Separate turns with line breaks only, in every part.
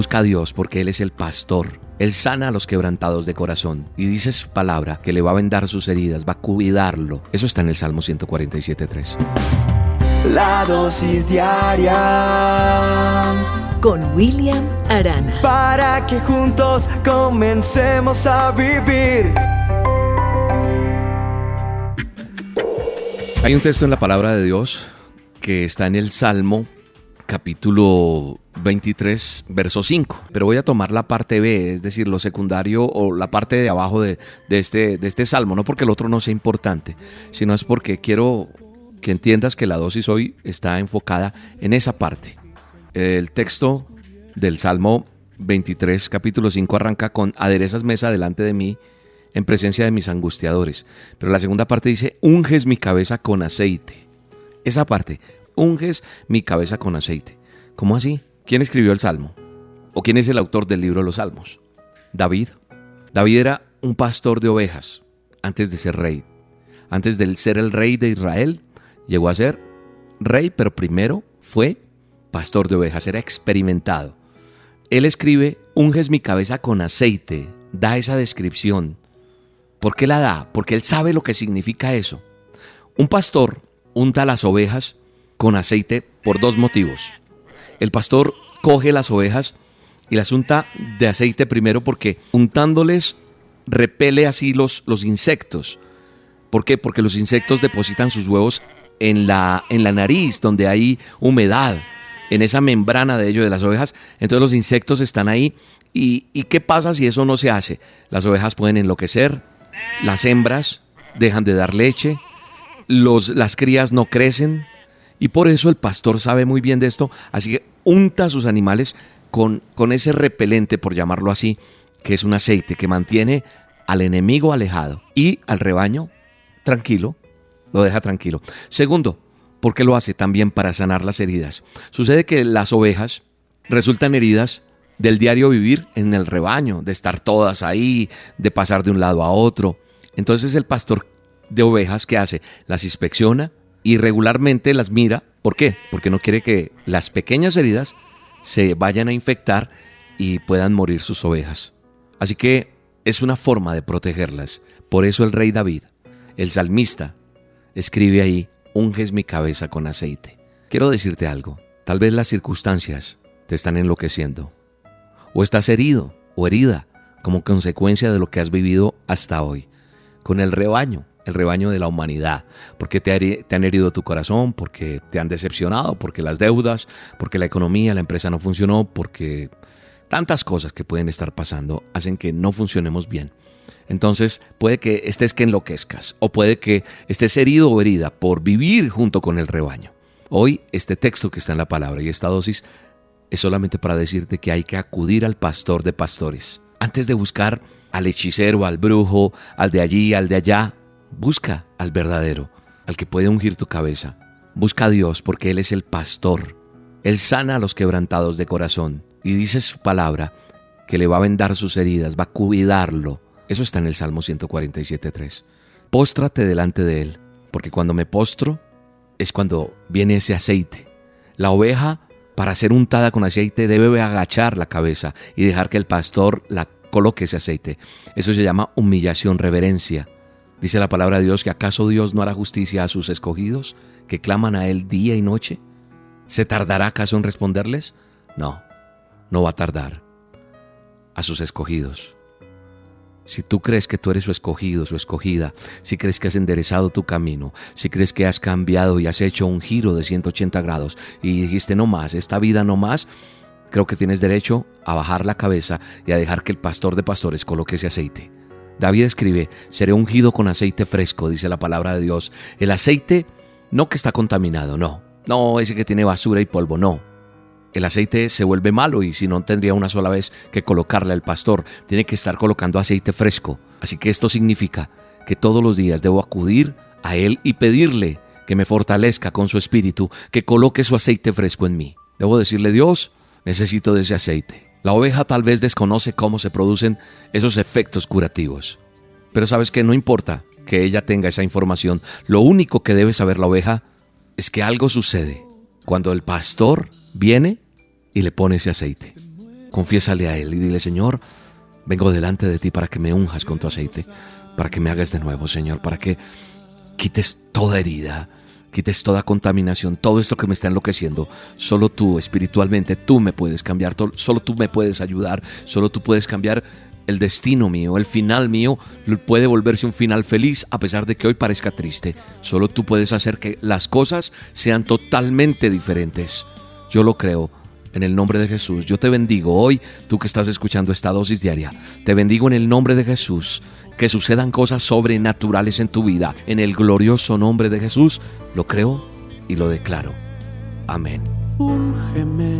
Busca a Dios porque Él es el pastor. Él sana a los quebrantados de corazón y dice su palabra que le va a vendar sus heridas, va a cuidarlo. Eso está en el Salmo 147.3.
La dosis diaria
con William Arana.
Para que juntos comencemos a vivir.
Hay un texto en la palabra de Dios que está en el Salmo capítulo 23, verso 5. Pero voy a tomar la parte B, es decir, lo secundario o la parte de abajo de, este, de este salmo, no porque el otro no sea importante, sino es porque quiero que entiendas que la dosis hoy está enfocada en esa parte. El texto del Salmo 23, capítulo 5, arranca con aderezas mesa delante de mí en presencia de mis angustiadores. Pero la segunda parte dice, unges mi cabeza con aceite. Esa parte, unges mi cabeza con aceite. ¿Cómo así? ¿Quién escribió el Salmo? ¿O quién es el autor del libro de los Salmos? David. David era un pastor de ovejas antes de ser rey. Antes de ser el rey de Israel, llegó a ser rey, pero primero fue pastor de ovejas, era experimentado. Él escribe, unges mi cabeza con aceite, da esa descripción. ¿Por qué la da? Porque él sabe lo que significa eso. Un pastor unta las ovejas con aceite por dos motivos. El pastor coge las ovejas y las unta de aceite primero porque untándoles repele así los, los insectos. ¿Por qué? Porque los insectos depositan sus huevos en la, en la nariz, donde hay humedad, en esa membrana de ello de las ovejas. Entonces los insectos están ahí. ¿Y, ¿Y qué pasa si eso no se hace? Las ovejas pueden enloquecer, las hembras dejan de dar leche, los, las crías no crecen. Y por eso el pastor sabe muy bien de esto, así que unta a sus animales con, con ese repelente, por llamarlo así, que es un aceite que mantiene al enemigo alejado y al rebaño tranquilo, lo deja tranquilo. Segundo, porque lo hace también para sanar las heridas. Sucede que las ovejas resultan heridas del diario vivir en el rebaño, de estar todas ahí, de pasar de un lado a otro. Entonces el pastor de ovejas, ¿qué hace? Las inspecciona y regularmente las mira. ¿Por qué? Porque no quiere que las pequeñas heridas se vayan a infectar y puedan morir sus ovejas. Así que es una forma de protegerlas. Por eso el rey David, el salmista, escribe ahí, unges mi cabeza con aceite. Quiero decirte algo, tal vez las circunstancias te están enloqueciendo, o estás herido o herida como consecuencia de lo que has vivido hasta hoy, con el rebaño, el rebaño de la humanidad, porque te, te han herido tu corazón, porque te han decepcionado, porque las deudas, porque la economía, la empresa no funcionó, porque tantas cosas que pueden estar pasando hacen que no funcionemos bien. Entonces puede que estés que enloquezcas o puede que estés herido o herida por vivir junto con el rebaño. Hoy este texto que está en la palabra y esta dosis es solamente para decirte que hay que acudir al pastor de pastores. Antes de buscar al hechicero, al brujo, al de allí, al de allá, busca al verdadero, al que puede ungir tu cabeza. Busca a Dios porque Él es el pastor. Él sana a los quebrantados de corazón y dice su palabra que le va a vendar sus heridas, va a cuidarlo eso está en el Salmo 147.3. Póstrate delante de Él, porque cuando me postro es cuando viene ese aceite. La oveja, para ser untada con aceite, debe agachar la cabeza y dejar que el pastor la coloque ese aceite. Eso se llama humillación, reverencia. Dice la palabra de Dios que acaso Dios no hará justicia a sus escogidos que claman a Él día y noche. ¿Se tardará acaso en responderles? No, no va a tardar. A sus escogidos si tú crees que tú eres su escogido, su escogida, si crees que has enderezado tu camino, si crees que has cambiado y has hecho un giro de 180 grados y dijiste no más, esta vida no más, creo que tienes derecho a bajar la cabeza y a dejar que el pastor de pastores coloque ese aceite. David escribe, seré ungido con aceite fresco, dice la palabra de Dios. El aceite no que está contaminado, no. No, ese que tiene basura y polvo, no el aceite se vuelve malo y si no tendría una sola vez que colocarle al pastor, tiene que estar colocando aceite fresco. Así que esto significa que todos los días debo acudir a Él y pedirle que me fortalezca con su espíritu, que coloque su aceite fresco en mí. Debo decirle, Dios, necesito de ese aceite. La oveja tal vez desconoce cómo se producen esos efectos curativos. Pero sabes que no importa que ella tenga esa información, lo único que debe saber la oveja es que algo sucede cuando el pastor viene y le pone ese aceite. Confiésale a Él y dile, Señor, vengo delante de ti para que me unjas con tu aceite, para que me hagas de nuevo, Señor, para que quites toda herida, quites toda contaminación, todo esto que me está enloqueciendo. Solo tú, espiritualmente, tú me puedes cambiar, solo tú me puedes ayudar, solo tú puedes cambiar el destino mío, el final mío puede volverse un final feliz a pesar de que hoy parezca triste. Solo tú puedes hacer que las cosas sean totalmente diferentes. Yo lo creo. En el nombre de Jesús, yo te bendigo hoy, tú que estás escuchando esta dosis diaria. Te bendigo en el nombre de Jesús. Que sucedan cosas sobrenaturales en tu vida. En el glorioso nombre de Jesús, lo creo y lo declaro. Amén.
Úngeme,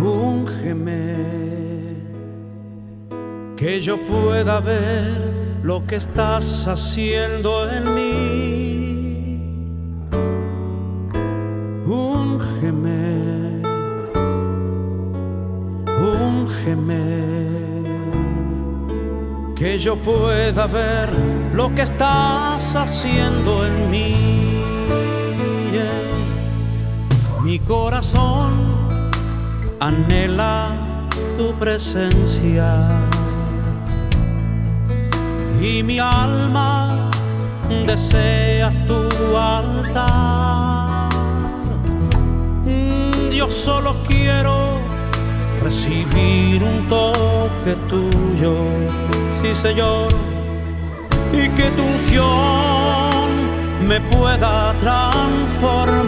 úngeme, que yo pueda ver lo que estás haciendo en mí Úngeme, úngeme, que yo pueda ver lo que estás haciendo en mí. Mi corazón anhela tu presencia. Y mi alma desea tu altar yo solo quiero recibir un toque tuyo, sí Señor, y que tu unción me pueda transformar.